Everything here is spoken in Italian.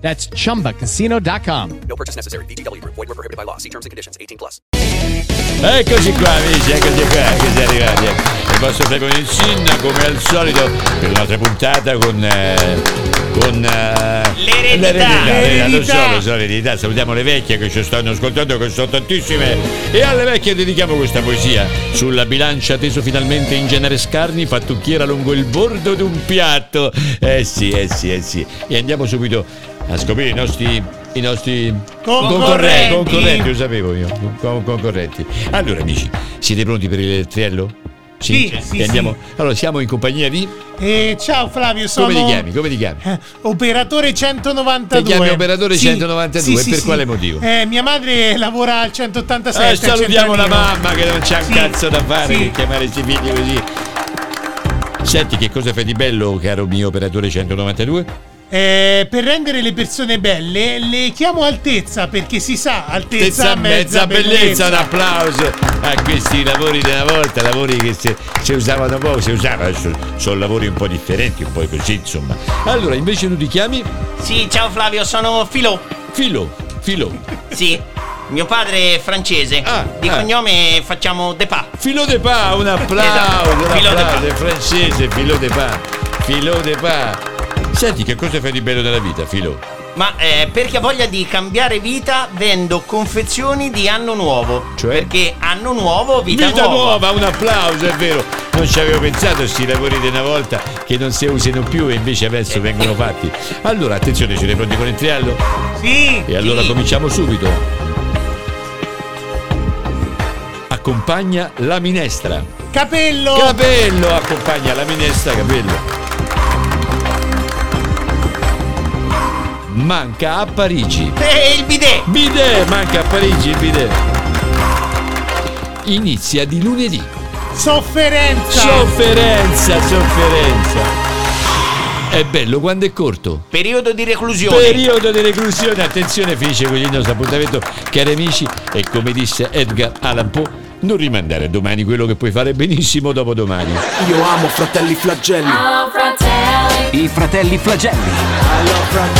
That's chumbacasino.com. No purchase necessary. VGW Group. Void were prohibited by law. See terms and conditions. 18 plus. Eccoci qua amici, eccoci qua, che siamo arrivati. Il vostro Stefano Insinna come al solito per un'altra puntata con... eh, con eh, L'eredità. l'eredità, lo so, L'eredità. lo so, l'eredità. Salutiamo le vecchie che ci stanno ascoltando, che sono tantissime. E alle vecchie dedichiamo questa poesia. Sulla bilancia teso finalmente in genere scarni, fattucchiera lungo il bordo di un piatto. Eh sì, eh sì, eh sì. E andiamo subito a scoprire i nostri... I nostri Concorrenti. concorrenti, lo sapevo io, con- concorrenti. Allora amici, siete pronti per il triello? Sì, sì, E andiamo. Allora, siamo in compagnia di. Eh, ciao Flavio, sono Come ti chiami? Come ti chiami? eh, operatore 192. Ti chiami operatore Sì, 192, sì, e sì, per sì. quale motivo? Eh, mia madre lavora al 187. Eh, al salutiamo la mamma che non c'ha un Sì, cazzo da fare sì. chiamare questi figli così. Senti, che cosa fai di bello, caro mio operatore 192? Eh, per rendere le persone belle le chiamo altezza perché si sa altezza, Altezza, mezza bellezza, un applauso a questi lavori della volta, lavori che si, si usavano poco, si usavano, adesso sono lavori un po' differenti, un po' così, insomma. Allora, invece tu ti chiami Sì, ciao Flavio, sono Filo. Filo, Filo. Sì, mio padre è francese. Ah, Di ah. cognome facciamo Depa. Filo de pa, un applauso, Esatto, un Filo de applauso, pa. è francese, filo de pa, filo de pa. Senti, che cosa fai di bello nella vita, Filo? Ma eh, perché ha voglia di cambiare vita vendo confezioni di anno nuovo. Cioè? Perché anno nuovo, vita, Vita nuova. nuova, un applauso, è vero. Non ci avevo pensato a questi lavori di una volta che non si usino più e invece adesso vengono fatti. Allora, attenzione, siete pronti con il triello? Sì. E allora Sì. cominciamo subito. Accompagna la minestra. Capello. Capello accompagna la minestra, capello. Manca a Parigi. E il bidet. Bidet, manca a Parigi il bidet. Inizia di lunedì. Sofferenza. Sofferenza, sofferenza. È bello quando è corto. Periodo di reclusione. Periodo di reclusione, attenzione, finisce così il nostro appuntamento, cari amici, e come disse Edgar Allan Poe, non rimandare a domani quello che puoi fare benissimo dopodomani. Io amo fratelli flagelli. I fratelli flagelli.